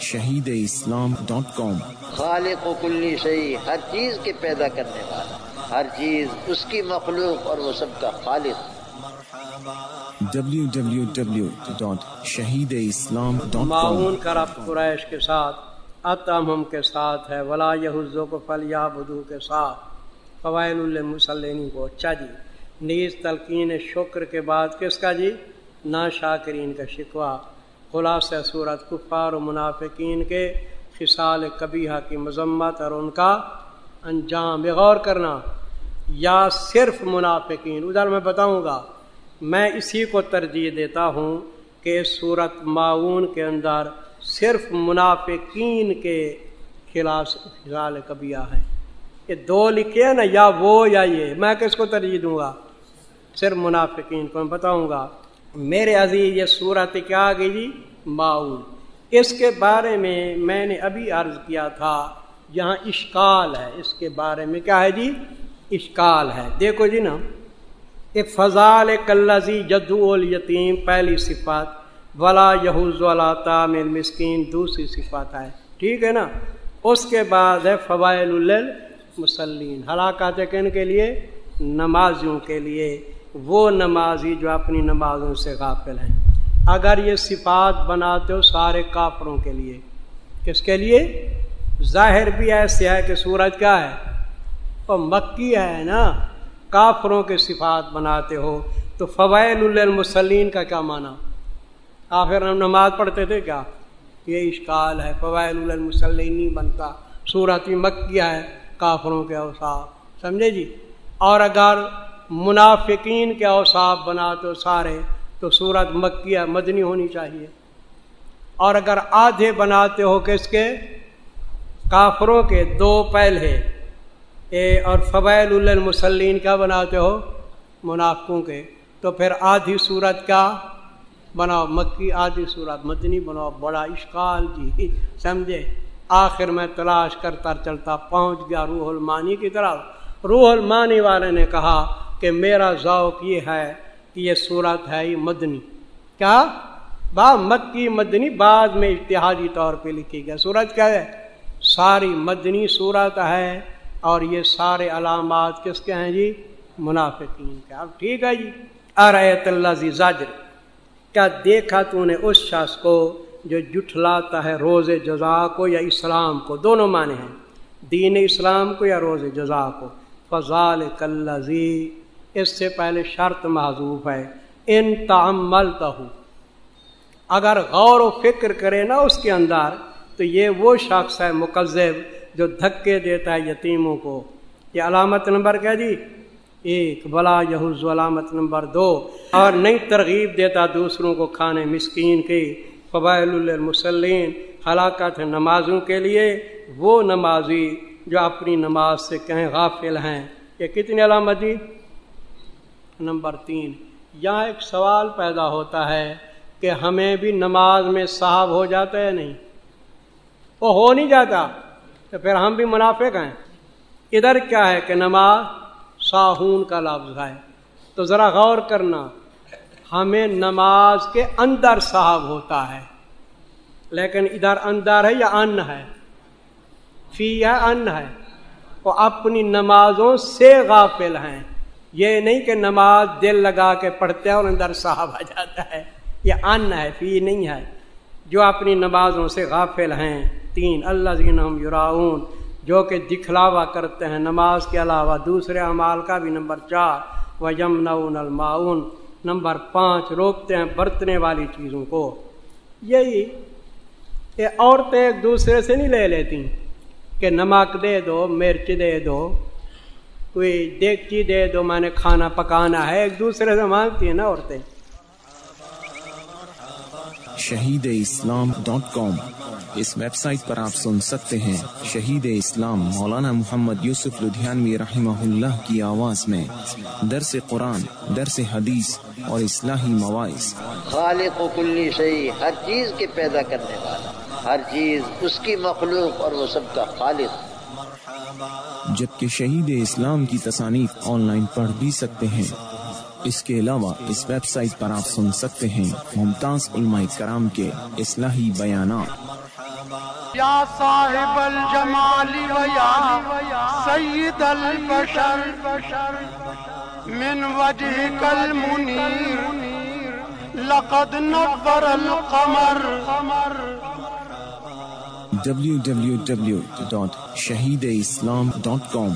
شہید اسلام ڈاٹ کام۔ خالق و کلی شہی ہر چیز کے پیدا کرنے والا ہر چیز اس کی مخلوق اور وہ سب کا خالق۔ www.shahideislam.com معاون کا رب قریش کے ساتھ کے ساتھ ہے ولا یحزو کو فلیا بدو کے ساتھ۔ فوائل المسلین کو اچھا جی۔ نیز تلقین شکر کے بعد کس کا جی؟ نا شاکرین کا شکوہ۔ خلاص صورت کفار و منافقین کے خصال کبیہ کی مذمت اور ان کا انجام بغور کرنا، یا صرف منافقین؟ ادھر میں بتاؤں گا، میں اسی کو ترجیح دیتا ہوں کہ صورت معاون کے اندر صرف منافقین کے خلاف خلال کبیا ہے۔ یہ دو لکھے نا، یا وہ یا یہ، میں کس کو ترجیح دوں گا؟ صرف منافقین کو، میں بتاؤں گا۔ میرے عزیز، یہ صورت کیا آ گئی جی؟ معاون اس کے بارے میں میں نے ابھی عرض کیا تھا، یہاں اشکال ہے۔ اس کے بارے میں کیا ہے جی؟ اشکال ہے۔ دیکھو جی نا فضال کلزی جدو الیتیم، پہلی صفات۔ ولا یہوز ولا تامل مسکین دوسری صفات ہے۔ ٹھیک ہے نا؟ اس کے بعد ہے فوائل المسلین ہلاکات کن کے لیے؟ نمازیوں کے لیے۔ وہ نمازی جو اپنی نمازوں سے غافل ہیں۔ اگر یہ صفات بناتے ہو سارے کافروں کے لیے، کس کے لیے؟ ظاہر بھی ایسے ہے کہ سورج کیا ہے؟ وہ مکی ہے نا۔ کافروں کے صفات بناتے ہو۔ تو فوائل المسلین کا کیا معنی؟ آخر ہم نماز پڑھتے تھے کیا؟ یہ اشکال ہے۔ فوائل المسلین نہیں بنتا۔ صورت مکیہ ہے کافروں کے اوصاف، سمجھے جی؟ اور اگر منافقین کے اوصاف بناتے ہو سارے تو صورت مکیہ مدنی ہونی چاہیے۔ اور اگر آدھے بناتے ہو کس کے؟ کافروں کے۔ دو پہلے اے اور فوائل المسلین کا بناتے ہو؟ منافقوں کے۔ تو پھر آدھی صورت کا بناؤ مکی، آدھی صورت مدنی بناؤ۔ بڑا اشکال جی۔ سمجھے؟ آخر میں تلاش کرتا چلتا پہنچ گیا روح المانی کی طرف۔ روح المانی والے نے کہا کہ میرا ذوق یہ ہے کہ یہ صورت ہے یہ مدنی۔ کیا؟ با مکی مدنی بعد میں اتحادی طور پہ لکھی گیا صورت کیا ہے؟ ساری مدنی صورت ہے اور یہ سارے علامات کس کے ہیں جی؟ منافقین کے۔ اب ٹھیک ہے جی۔ ارت اللہ زی زاجر کیا دیکھا تو نے اس شخص کو جو جٹھلاتا ہے روز جزا کو یا اسلام کو؟ دونوں معنی ہیں۔ دین اسلام کو یا روز جزا کو؟ فضال کلزی اس سے پہلے شرط معذوف ہے، ان تعمل اگر غور و فکر کرے نا اس کے اندر، تو یہ وہ شخص ہے مقذب جو دھکے دیتا ہے یتیموں کو۔ یہ علامت نمبر کیا جی؟ ایک بلا یہوز علامت نمبر دو۔ اور نئی ترغیب دیتا دوسروں کو کھانے مسکین کی۔ فبائل المسلین ہلاکت نمازوں کے لیے وہ نمازی جو اپنی نماز سے کہیں غافل ہیں۔ یہ کتنی علامت جی؟ نمبر تین، یہاں ایک سوال پیدا ہوتا ہے کہ ہمیں بھی نماز میں صاحب ہو جاتا ہے نہیں؟ وہ ہو نہیں جاتا، تو پھر ہم بھی منافق ہیں۔ ادھر کیا ہے کہ نماز ساہون کا لفظ ہے۔ تو ذرا غور کرنا، ہمیں نماز کے اندر صاحب ہوتا ہے، لیکن ادھر اندر ہے یا ان ہے؟ فی ہے، ان ہے۔ وہ اپنی نمازوں سے غافل ہیں۔ یہ نہیں کہ نماز دل لگا کے پڑھتے ہیں اور اندر صاحب آ جاتا ہے، یہ ان ہے فی نہیں ہے۔ جو اپنی نمازوں سے غافل ہیں، تین اللہ زین یوراون جو کہ دکھلاوا کرتے ہیں نماز کے علاوہ، دوسرے اعمال کا بھی نمبر چار و یمن المعاون نمبر پانچ، روکتے ہیں برتنے والی چیزوں کو۔ یہی یہ عورتیں ایک دوسرے سے نہیں لے لیتی کہ نمک دے دو، مرچ دے دو۔ کوئی دیگچی دے دو میں نے کھانا پکانا ہے ایک دوسرے سے مانگتی ہیں نا عورتیں۔ Shaheed Islam dot com. اس ویب سائٹ پر آپ سن سکتے ہیں شہید اسلام مولانا محمد یوسف لدھیانوی رحمہ اللہ کی آواز میں۔ درس قرآن درس حدیث اور اصلاحی مواعث۔ خالق و کلی شہی ہر چیز کے پیدا کرنے والا ہر چیز اس کی مخلوق اور وہ سب کا خالق۔ جبکہ شہید اسلام کی تصانیف آن لائن پڑھ بھی سکتے ہیں۔ اس کے علاوہ اس ویب سائٹ پر آپ سن سکتے ہیں ممتاز علماء کرام کے اصلاحی بیانات۔ یا صاحب الجمال و یا سید البشر من وجہ کل منیر لقد نبر القمر ڈبلیو ڈبلیو ڈبلیو ڈاٹ شہیدِ اسلام ڈاٹ کام